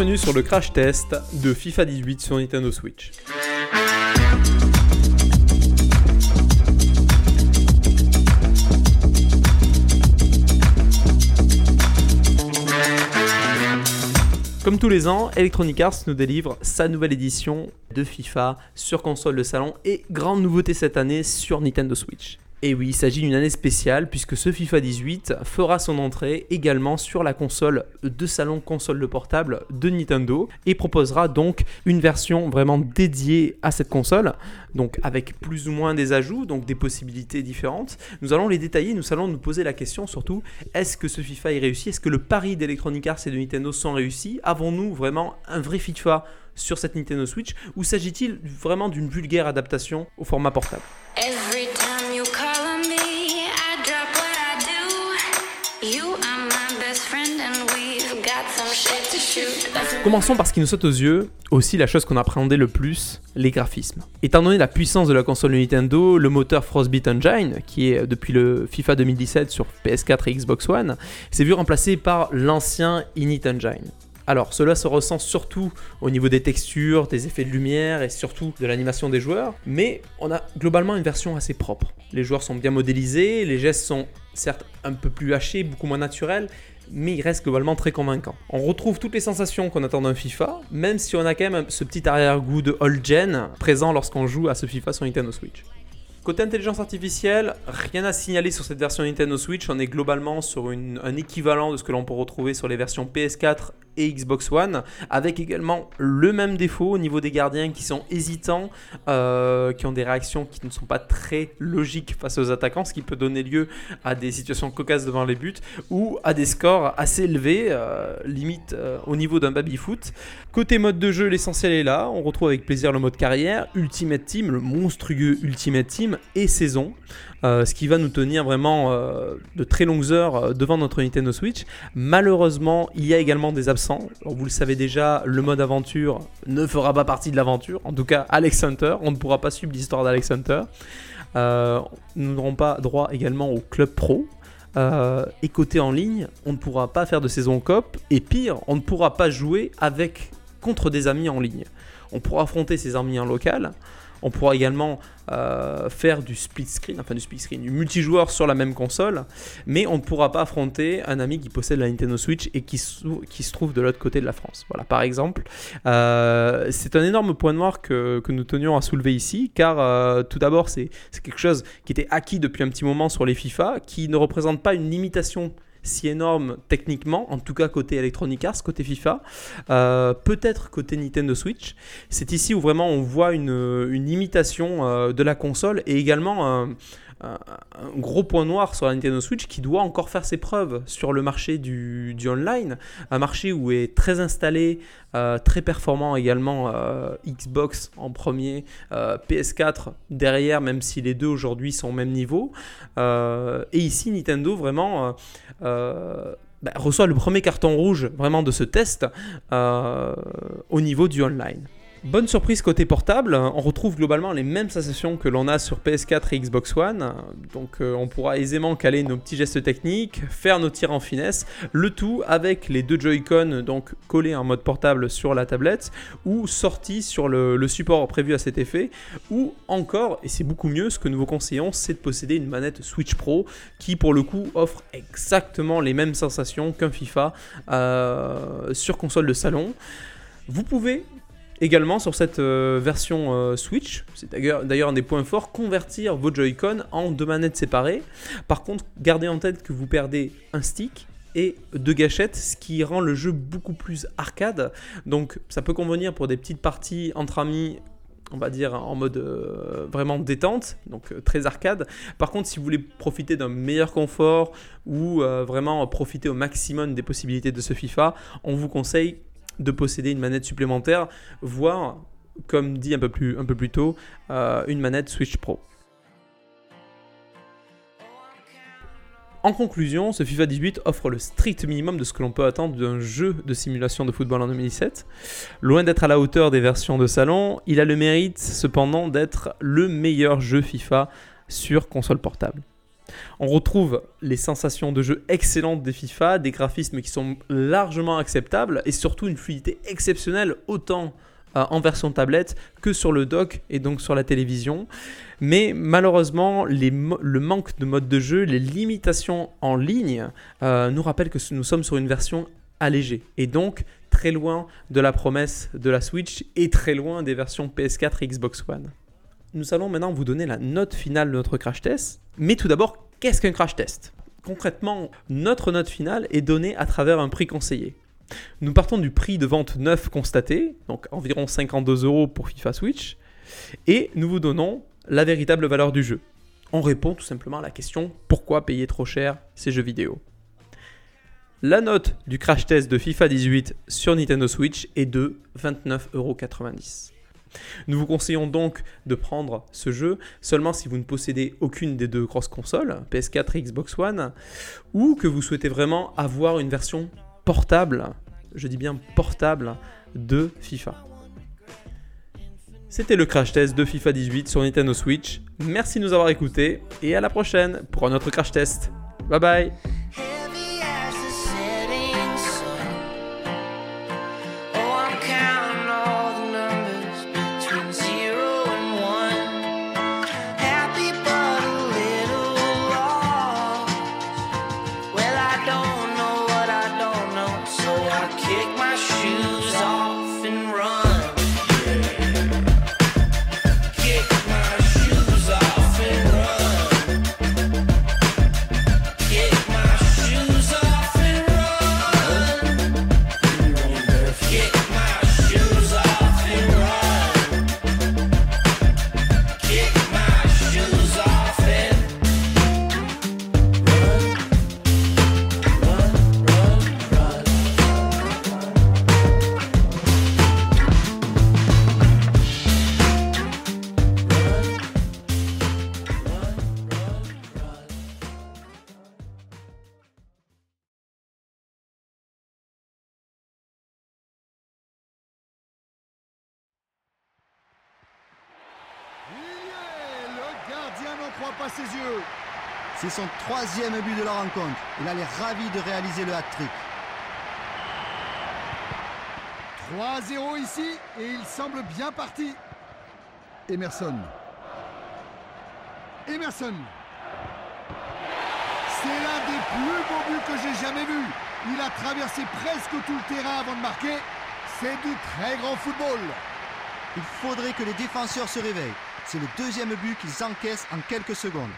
Bienvenue sur le crash test de FIFA 18 sur Nintendo Switch. Comme tous les ans, Electronic Arts nous délivre sa nouvelle édition de FIFA sur console de salon et grande nouveauté cette année sur Nintendo Switch. Et oui, il s'agit d'une année spéciale puisque ce FIFA 18 fera son entrée également sur la console de salon console de portable de Nintendo et proposera donc une version vraiment dédiée à cette console, donc avec plus ou moins des ajouts, donc des possibilités différentes. Nous allons les détailler, nous allons nous poser la question surtout, est-ce que ce FIFA est réussi? Est-ce que le pari d'Electronic Arts et de Nintendo sont réussis? Avons-nous vraiment un vrai FIFA sur cette Nintendo Switch? Ou s'agit-il vraiment d'une vulgaire adaptation au format portable? Commençons par ce qui nous saute aux yeux, aussi la chose qu'on appréhendait le plus, les graphismes. Étant donné la puissance de la console Nintendo, le moteur Frostbite Engine, qui est depuis le FIFA 2017 sur PS4 et Xbox One, s'est vu remplacé par l'ancien Init Engine. Alors, cela se ressent surtout au niveau des textures, des effets de lumière et surtout de l'animation des joueurs, mais on a globalement une version assez propre. Les joueurs sont bien modélisés, les gestes sont certes un peu plus hachés, beaucoup moins naturels, mais ils restent globalement très convaincants. On retrouve toutes les sensations qu'on attend d'un FIFA, même si on a quand même ce petit arrière-goût de old gen présent lorsqu'on joue à ce FIFA sur Nintendo Switch. Côté intelligence artificielle, rien à signaler sur cette version Nintendo Switch. On est globalement sur un équivalent de ce que l'on peut retrouver sur les versions PS4 Xbox One, avec également le même défaut au niveau des gardiens qui sont hésitants, euh, qui ont des réactions qui ne sont pas très logiques face aux attaquants, ce qui peut donner lieu à des situations cocasses devant les buts ou à des scores assez élevés, euh, limite euh, au niveau d'un baby-foot. Côté mode de jeu, l'essentiel est là. On retrouve avec plaisir le mode carrière, Ultimate Team, le monstrueux Ultimate Team et saison. ce qui va nous tenir vraiment de très longues heures devant notre Nintendo Switch. Malheureusement, il y a également des vous le savez déjà, le mode aventure ne fera pas partie de l'aventure. En tout cas, Alex Hunter, on ne pourra pas suivre l'histoire d'Alex Hunter. Euh, nous n'aurons pas droit également au Club Pro. Euh, et côté en ligne, on ne pourra pas faire de saison cop. Et pire, on ne pourra pas jouer avec contre des amis en ligne. On pourra affronter ses amis en local. On pourra également euh, faire du split screen, enfin du split screen, du multijoueur sur la même console, mais on ne pourra pas affronter un ami qui possède la Nintendo Switch et qui, se trouve de l'autre côté de la France. Voilà, par exemple. Euh, c'est un énorme point noir que, nous tenions à soulever ici, car euh, tout d'abord, c'est quelque chose qui était acquis depuis un petit moment sur les FIFA, qui ne représente pas une limitation si énorme techniquement, en tout cas côté Electronic Arts, côté FIFA, euh, peut-être côté Nintendo Switch. C'est ici où vraiment on voit une, imitation euh, de la console et également un- gros point noir sur la Nintendo Switch qui doit encore faire ses preuves sur le marché du, online, un marché où est très installé, euh, très performant également euh, Xbox en premier, euh, PS4 derrière, même si les deux aujourd'hui sont au même niveau. Et ici Nintendo vraiment bah, reçoit le premier carton rouge vraiment de ce test au niveau du online. Bonne surprise côté portable, on retrouve globalement les mêmes sensations que l'on a sur PS4 et Xbox One. Donc euh, on pourra aisément caler nos petits gestes techniques, faire nos tirs en finesse, le tout avec les deux Joy-Con donc collés en mode portable sur la tablette ou sortis sur le, support prévu à cet effet. Ou encore, et c'est beaucoup mieux, ce que nous vous conseillons, c'est de posséder une manette Switch Pro qui pour le coup offre exactement les mêmes sensations qu'un FIFA euh, sur console de salon. Vous pouvez également sur cette euh, version euh, Switch, c'est d'ailleurs un des points forts, convertir vos Joy-Con en deux manettes séparées. Par contre, gardez en tête que vous perdez un stick et deux gâchettes, ce qui rend le jeu beaucoup plus arcade. Donc ça peut convenir pour des petites parties entre amis on va dire en mode euh, vraiment détente, donc très arcade. Par contre, si vous voulez profiter d'un meilleur confort ou vraiment profiter au maximum des possibilités de ce FIFA, on vous conseille de posséder une manette supplémentaire, voire, comme dit un peu plus, tôt, euh, une manette Switch Pro. En conclusion, ce FIFA 18 offre le strict minimum de ce que l'on peut attendre d'un jeu de simulation de football en 2017. Loin d'être à la hauteur des versions de salon, il a le mérite cependant d'être le meilleur jeu FIFA sur console portable. On retrouve les sensations de jeu excellentes des FIFA, des graphismes qui sont largement acceptables et surtout une fluidité exceptionnelle autant euh, en version tablette que sur le dock et donc sur la télévision. Mais malheureusement, le manque de mode de jeu, les limitations en ligne euh, nous rappellent que nous sommes sur une version allégée et donc très loin de la promesse de la Switch et très loin des versions PS4 et Xbox One. Nous allons maintenant vous donner la note finale de notre crash test. Mais tout d'abord, qu'est-ce qu'un crash test? Concrètement, notre note finale est donnée à travers un prix conseillé. Nous partons du prix de vente neuf constaté, donc environ 52 euros pour FIFA Switch, et nous vous donnons la véritable valeur du jeu. On répond tout simplement à la question pourquoi payer trop cher ces jeux vidéo? La note du crash test de FIFA 18 sur Nintendo Switch est de 29,90 euros. Nous vous conseillons donc de prendre ce jeu seulement si vous ne possédez aucune des deux grosses consoles, PS4 et Xbox One, ou que vous souhaitez vraiment avoir une version portable, je dis bien portable, de FIFA. C'était le crash test de FIFA 18 sur Nintendo Switch. Merci de nous avoir écoutés et à la prochaine pour un autre crash test. Bye bye so I kick my shoes off ses yeux. C'est son troisième but de la rencontre. Il a l'air ravi de réaliser le hat-trick. 3-0 ici et il semble bien parti. Emerson. Emerson. C'est l'un des plus beaux buts que j'ai jamais vus. Il a traversé presque tout le terrain avant de marquer. C'est du très grand football. Il faudrait que les défenseurs se réveillent. C'est le deuxième but qu'ils encaissent en quelques secondes.